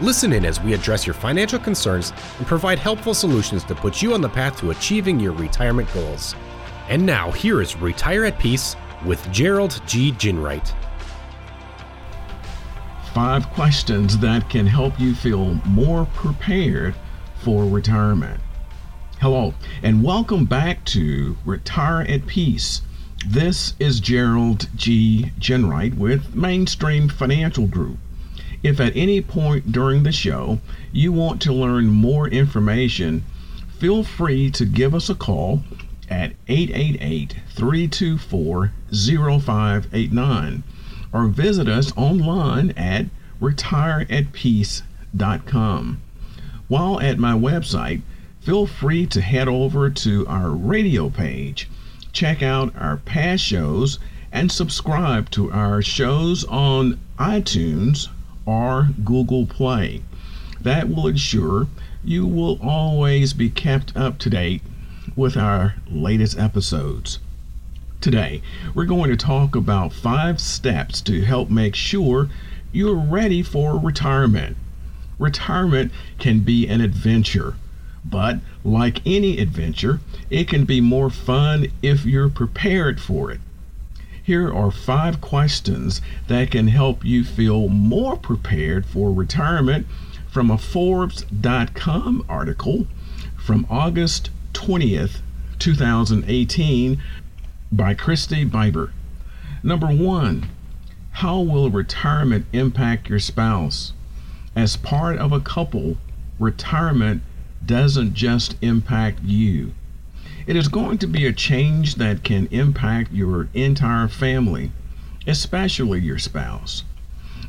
Listen in as we address your financial concerns and provide helpful solutions to put you on the path to achieving your retirement goals. And now, here is Retire at Peace with Gerald G. Ginwright. Five questions that can help you feel more prepared for retirement. Hello, and welcome back to Retire at Peace. This is Gerald G. Ginwright with Mainstream Financial Group. If at any point during the show you want to learn more information, feel free to give us a call at 888 324 0589 or visit us online at retireatpeace.com. While at my website, feel free to head over to our radio page, check out our past shows, and subscribe to our shows on iTunes or Google Play. That will ensure you will always be kept up to date with our latest episodes. Today, we're going to talk about five steps to help make sure you're ready for retirement. Retirement can be an adventure, but like any adventure, it can be more fun if you're prepared for it. Here are five questions that can help you feel more prepared for retirement from a Forbes.com article from August 20th, 2018 by Christy Bieber. Number one, how will retirement impact your spouse? As part of a couple, retirement doesn't just impact you. It is going to be a change that can impact your entire family, especially your spouse.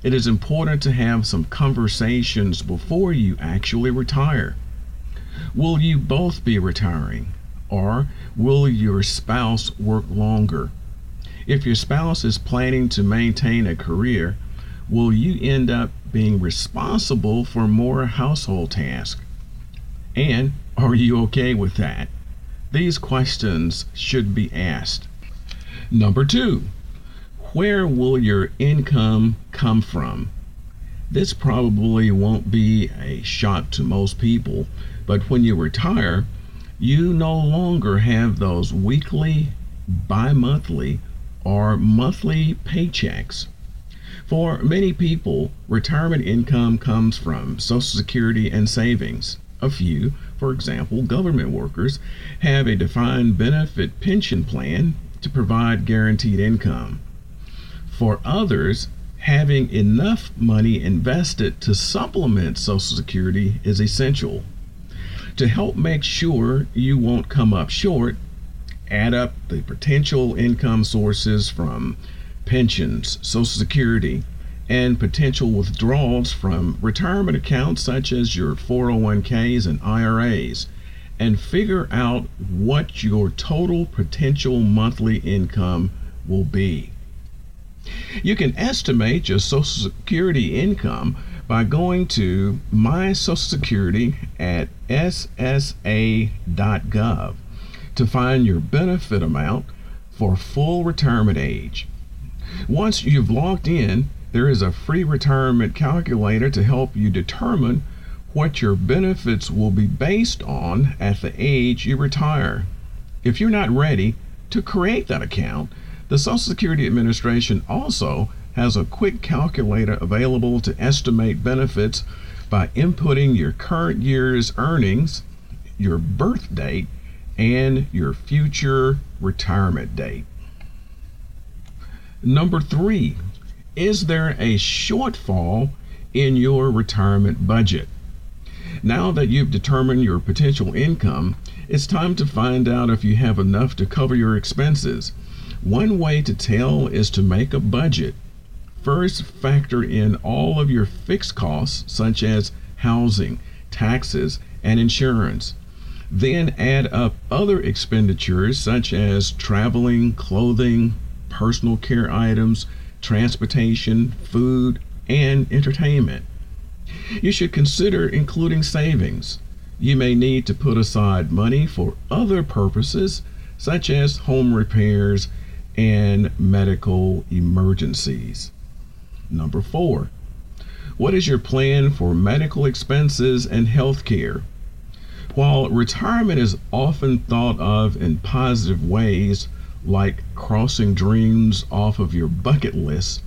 It is important to have some conversations before you actually retire. Will you both be retiring? Or will your spouse work longer? If your spouse is planning to maintain a career, will you end up being responsible for more household tasks? And are you okay with that? These questions should be asked. Number two, where will your income come from? This probably won't be a shock to most people, but when you retire, you no longer have those weekly, bi monthly, or monthly paychecks. For many people, retirement income comes from Social Security and savings. A few, for example, government workers, have a defined benefit pension plan to provide guaranteed income. For others, having enough money invested to supplement Social Security is essential. To help make sure you won't come up short, add up the potential income sources from pensions, Social Security, and potential withdrawals from retirement accounts such as your 401ks and IRAs and figure out what your total potential monthly income will be. You can estimate your Social Security income by going to My Social Security at ssa.gov to find your benefit amount for full retirement age. Once you've logged in, there is a free retirement calculator to help you determine what your benefits will be based on at the age you retire. If you're not ready to create that account, the Social Security Administration also has a quick calculator available to estimate benefits by inputting your current year's earnings, your birth date, and your future retirement date. Number three, is there a shortfall in your retirement budget? Now that you've determined your potential income, it's time to find out if you have enough to cover your expenses. One way to tell is to make a budget. First, factor in all of your fixed costs, such as housing, taxes, and insurance. Then add up other expenditures such as traveling, clothing, personal care items, transportation, food, and entertainment. You should consider including savings. You may need to put aside money for other purposes, such as home repairs and medical emergencies. Number four, what is your plan for medical expenses and health care? While retirement is often thought of in positive ways, like crossing dreams off of your bucket list,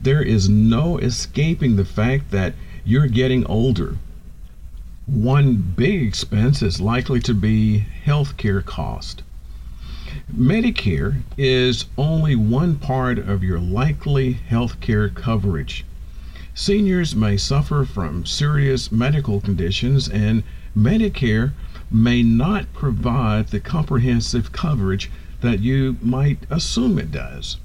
there is no escaping the fact that you're getting older. One big expense is likely to be healthcare cost. Medicare is only one part of your likely healthcare coverage. Seniors may suffer from serious medical conditions, and Medicare may not provide the comprehensive coverage that you might assume it does.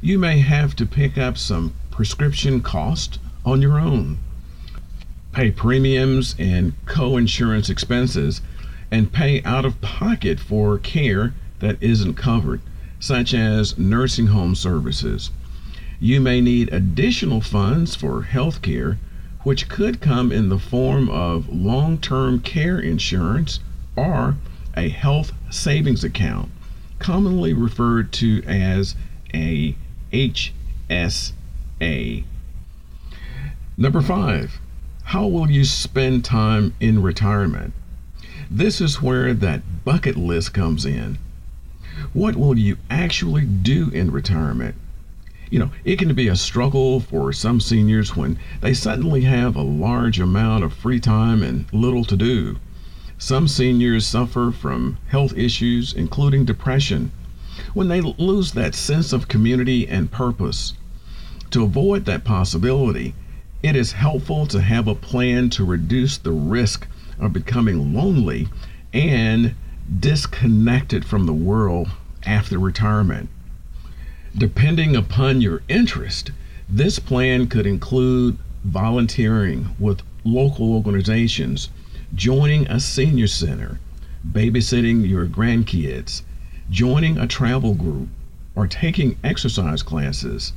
You may have to pick up some prescription cost on your own pay premiums and co insurance expenses, and pay out of pocket for care that isn't covered, such as nursing home services. You may need additional funds for health care, which could come in the form of long term care insurance or a health savings account, commonly referred to as a HSA. Number five, how will you spend time in retirement? This is where that bucket list comes in. What will you actually do in retirement? You know, it can be a struggle for some seniors when they suddenly have a large amount of free time and little to do. Some seniors suffer from health issues, including depression, when they lose that sense of community and purpose. To avoid that possibility, it is helpful to have a plan to reduce the risk of becoming lonely and disconnected from the world after retirement. Depending upon your interest, this plan could include volunteering with local organizations, joining a senior center, babysitting your grandkids, joining a travel group, or taking exercise classes.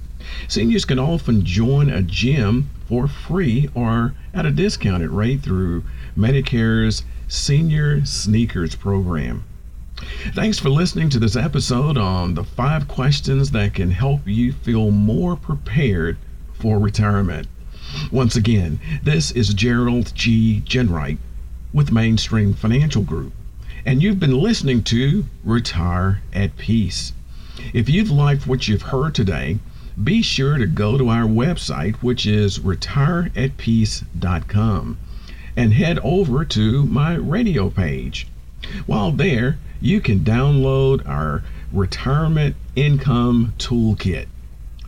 Seniors can often join a gym for free or at a discounted rate through Medicare's Senior Sneakers program. Thanks for listening to this episode on the five questions that can help you feel more prepared for retirement. Once again, this is Gerald G. Ginwright with Mainstream Financial Group, and you've been listening to Retire at Peace. If you've liked what you've heard today, be sure to go to our website, which is retireatpeace.com, and head over to my radio page. While there, you can download our Retirement Income Toolkit.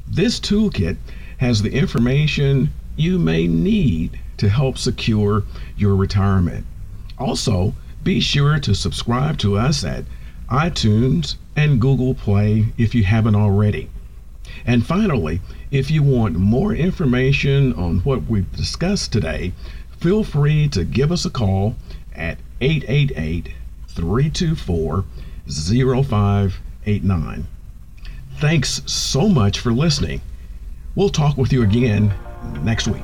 This toolkit has the information you may need to help secure your retirement. Also, be sure to subscribe to us at iTunes and Google Play if you haven't already. And finally, if you want more information on what we've discussed today, feel free to give us a call at 888 324 0589. Thanks so much for listening. We'll talk with you again next week.